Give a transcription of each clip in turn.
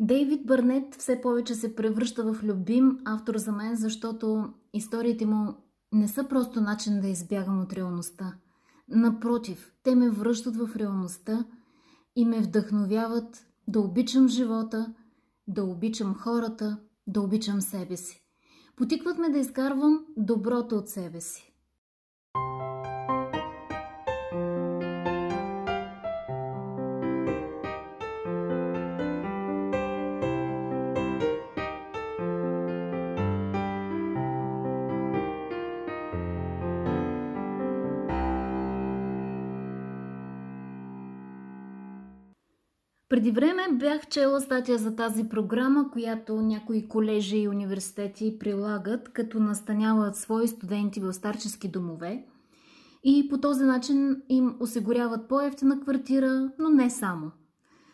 Дейвид Бърнет все повече се превръща в любим автор за мен, защото историите му не са просто начин да избягам от реалността. Напротив, те ме връщат в реалността и ме вдъхновяват да обичам живота, да обичам хората, да обичам себе си. Потикват ме да изкарвам доброто от себе си. Преди време бях чела статия за тази програма, която някои колежи и университети прилагат, като настаняват свои студенти в старчески домове и по този начин им осигуряват по-ефтина квартира, но не само.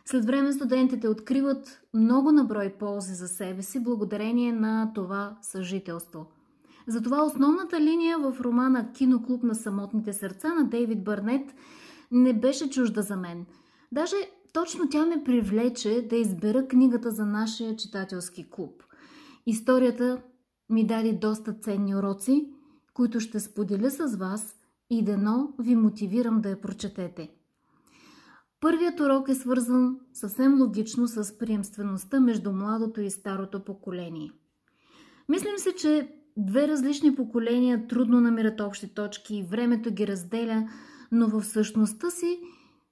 След време студентите откриват много наброй ползи за себе си благодарение на това съжителство. Затова основната линия в романа Киноклуб на самотните сърца на Дейвид Бърнет не беше чужда за мен. Даже точно тя ме привлече да избера книгата за нашия читателски клуб. Историята ми даде доста ценни уроци, които ще споделя с вас и дано ви мотивирам да я прочетете. Първият урок е свързан съвсем логично с приемствеността между младото и старото поколение. Мислим се, че две различни поколения трудно намират общи точки и времето ги разделя, но в същността си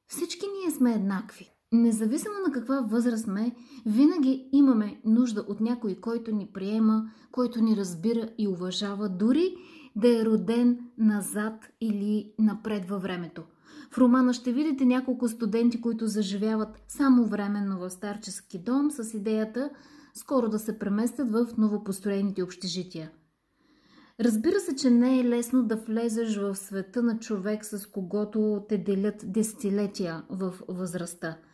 всички ние сме еднакви. Независимо на каква възраст сме, винаги имаме нужда от някой, който ни приема, който ни разбира и уважава, дори да е роден назад или напред във времето. В романа ще видите няколко студенти, които заживяват само временно в старчески дом с идеята скоро да се преместят в новопостроените общежития. Разбира се, че не е лесно да влезеш в света на човек, с когото те делят десетилетия в възрастта –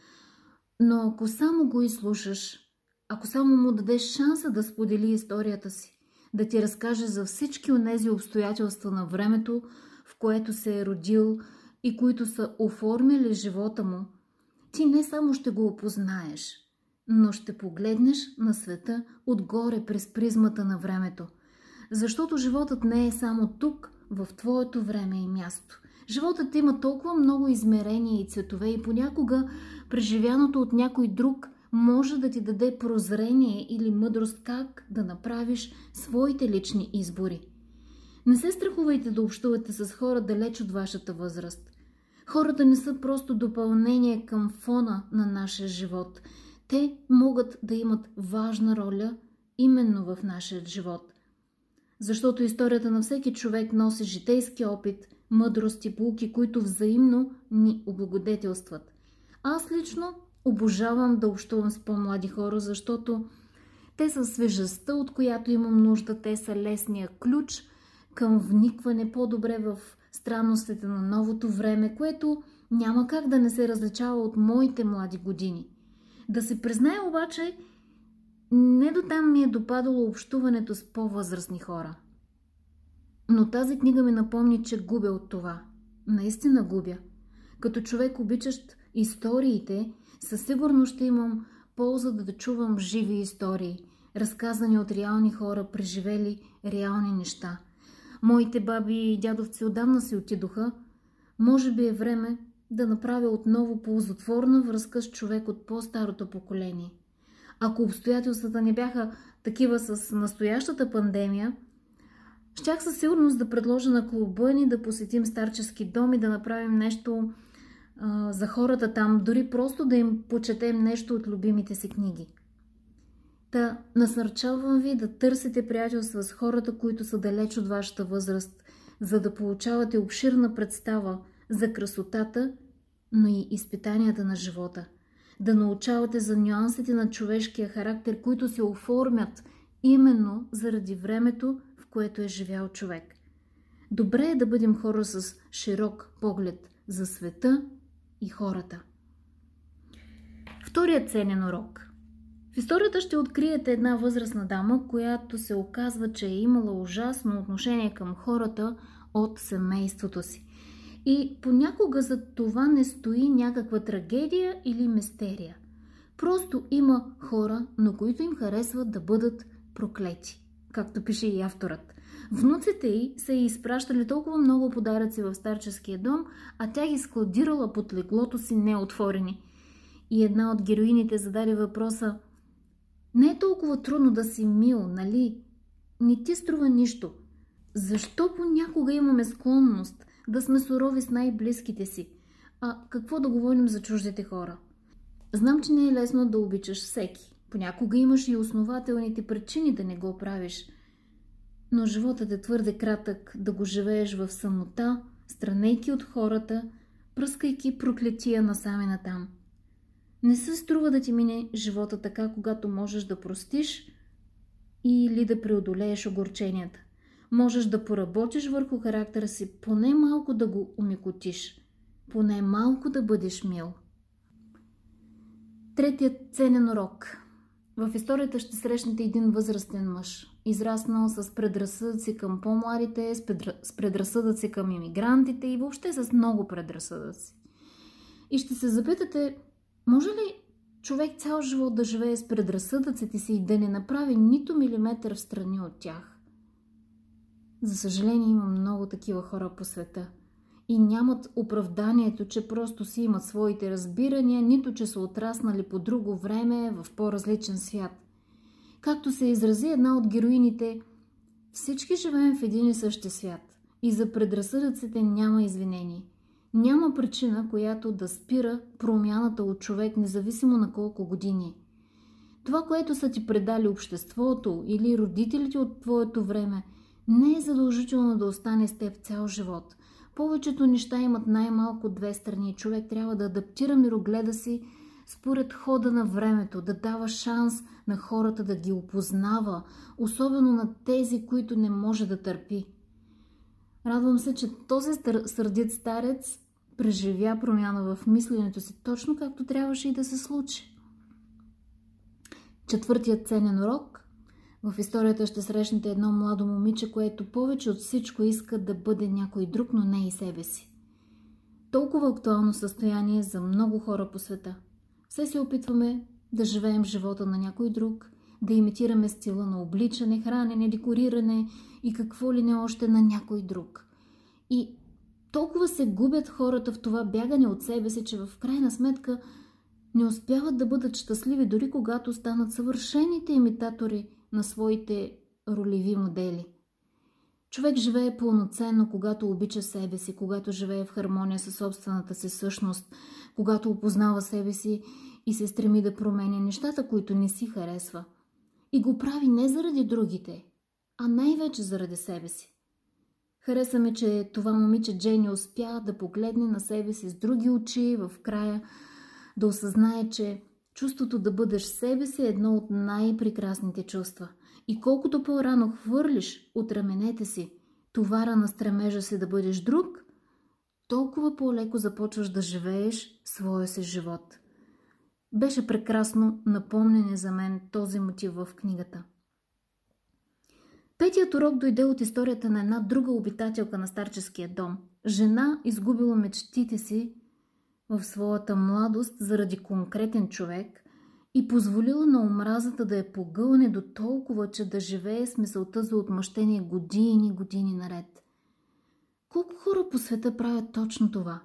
но ако само го изслушаш, ако само му дадеш шанса да сподели историята си, да ти разкаже за всички онези обстоятелства на времето, в което се е родил и които са оформили живота му, ти не само ще го опознаеш, но ще погледнеш на света отгоре през призмата на времето. Защото животът не е само тук, в твоето време и място. Животът има толкова много измерения и цветове и понякога преживяното от някой друг може да ти даде прозрение или мъдрост как да направиш своите лични избори. Не се страхувайте да общувате с хора далеч от вашата възраст. Хората не са просто допълнение към фона на нашия живот. Те могат да имат важна роля именно в нашия живот. Защото историята на всеки човек носи житейски опит, мъдрост и полуки, които взаимно ни облагодетелстват. Аз лично обожавам да общувам с по-млади хора, защото те са свежестта, от която имам нужда, те са лесния ключ към вникване по-добре в странностите на новото време, което няма как да не се различава от моите млади години. Да се призная обаче, не до там ми е допадало общуването с по-възрастни хора. Но тази книга ми напомни, че губя от това. Наистина губя. Като човек обичащ историите, със сигурност ще имам полза да, чувам живи истории, разказани от реални хора, преживели реални неща. Моите баби и дядовци отдавна си отидоха. Може би е време да направя отново ползотворна връзка с човек от по-старото поколение. Ако обстоятелствата не бяха такива с настоящата пандемия, щях със сигурност да предложа на клуба ни да посетим старчески дом и да направим нещо а, за хората там, дори просто да им почетем нещо от любимите си книги. Та насърчавам ви да търсите приятелства с хората, които са далеч от вашата възраст, за да получавате обширна представа за красотата, но и изпитанията на живота. Да научавате за нюансите на човешкия характер, които се оформят именно заради времето, което е живял човек. Добре е да бъдем хора с широк поглед за света и хората. Вторият ценен урок. В историята ще откриете една възрастна дама, която се оказва, че е имала ужасно отношение към хората от семейството си. И понякога за това не стои някаква трагедия или мистерия. Просто има хора, на които им харесват да бъдат проклети, както пише и авторът. Внуците й са й изпращали толкова много подаръци в старческия дом, а тя ги складирала под леглото си неотворени. И една от героините зададе въпроса Не е толкова трудно да си мил, нали? Не ти струва нищо. Защо понякога имаме склонност да сме сурови с най-близките си? А какво да говорим за чуждите хора? Знам, че не е лесно да обичаш всеки. Понякога имаш и основателните причини да не го правиш. Но животът е твърде кратък да го живееш в самота, странейки от хората, пръскайки проклетия насаме натам. Не се струва да ти мине живота така, когато можеш да простиш или да преодолееш огорченията. Можеш да поработиш върху характера си, поне малко да го умикотиш, поне малко да бъдеш мил. Третият ценен урок. В историята ще срещнете един възрастен мъж, израснал с предразсъдъци към по-младите, с предразсъдъци към иммигрантите и въобще с много предразсъдъци. И ще се запитате, може ли човек цял живот да живее с предразсъдъците си и да не направи нито милиметър в страни от тях? За съжаление има много такива хора по света – и нямат оправданието, че просто си имат своите разбирания, нито че са отраснали по друго време в по-различен свят. Както се изрази една от героините, всички живеем в един и същи свят и за предразсъдъците няма извинение. Няма причина, която да спира промяната от човек, независимо на колко години. Това, което са ти предали обществото или родителите от твоето време, не е задължително да остане с теб цял живот – повечето неща имат най-малко две страни. Човек трябва да адаптира мирогледа си според хода на времето, да дава шанс на хората да ги опознава, особено на тези, които не може да търпи. Радвам се, че този сърдит старец преживя промяна в мисленето си, точно както трябваше и да се случи. Четвъртият ценен урок в историята ще срещнете едно младо момиче, което повече от всичко иска да бъде някой друг, но не и себе си. Толкова актуално състояние за много хора по света. Все се опитваме да живеем живота на някой друг, да имитираме стила на обличане, хранене, декориране и какво ли не още на някой друг. И толкова се губят хората в това бягане от себе си, че в крайна сметка не успяват да бъдат щастливи, дори когато станат съвършените имитатори на своите ролеви модели. Човек живее пълноценно, когато обича себе си, когато живее в хармония със собствената си същност, когато опознава себе си и се стреми да променя нещата, които не си харесва. И го прави не заради другите, а най-вече заради себе си. Харесаме, че това момиче Джейни успя да погледне на себе си с други очи в края, да осъзнае, че Чувството да бъдеш себе си е едно от най-прекрасните чувства. И колкото по-рано хвърлиш от раменете си товара на стремежа си да бъдеш друг, толкова по-леко започваш да живееш своя си живот. Беше прекрасно напомнене за мен този мотив в книгата. Петият урок дойде от историята на една друга обитателка на старческия дом. Жена изгубила мечтите си в своята младост заради конкретен човек и позволила на омразата да я погълне до толкова, че да живее с мисълта за отмъщение години, години наред. Колко хора по света правят точно това?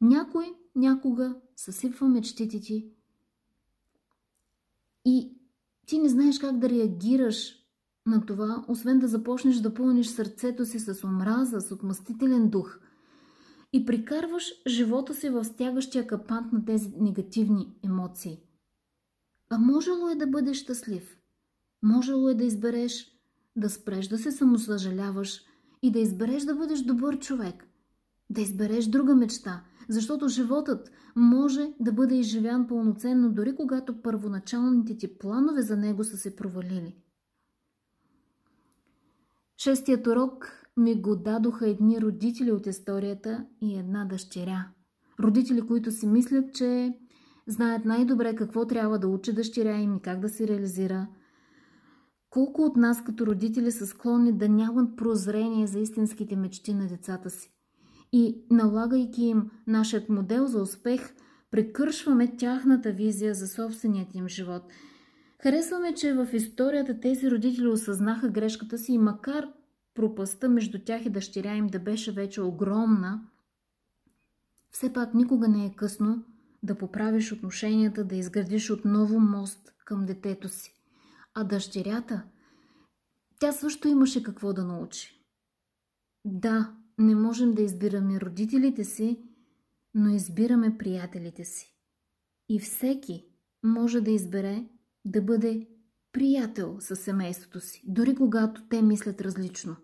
Някой някога съсипва мечтите ти и ти не знаеш как да реагираш на това, освен да започнеш да пълниш сърцето си с омраза, с отмъстителен дух – и прикарваш живота си в стягащия капант на тези негативни емоции. А можело е да бъдеш щастлив. Можело е да избереш да спреш да се самосъжаляваш и да избереш да бъдеш добър човек. Да избереш друга мечта, защото животът може да бъде изживян пълноценно, дори когато първоначалните ти планове за него са се провалили. Шестият урок ми го дадоха едни родители от историята и една дъщеря. Родители, които си мислят, че знаят най-добре какво трябва да учи дъщеря им и как да се реализира. Колко от нас като родители са склонни да нямат прозрение за истинските мечти на децата си. И налагайки им нашият модел за успех, прекършваме тяхната визия за собственият им живот. Харесваме, че в историята тези родители осъзнаха грешката си и макар пропаста между тях и дъщеря им да беше вече огромна, все пак никога не е късно да поправиш отношенията, да изградиш отново мост към детето си. А дъщерята, тя също имаше какво да научи. Да, не можем да избираме родителите си, но избираме приятелите си. И всеки може да избере да бъде приятел със семейството си, дори когато те мислят различно.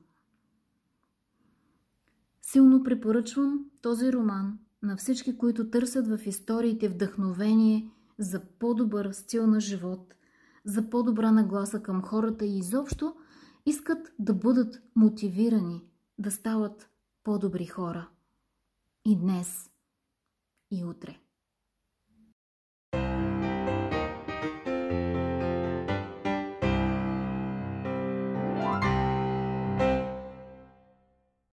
Силно препоръчвам този роман на всички, които търсят в историите вдъхновение за по-добър стил на живот, за по-добра нагласа към хората и изобщо искат да бъдат мотивирани да стават по-добри хора. И днес, и утре.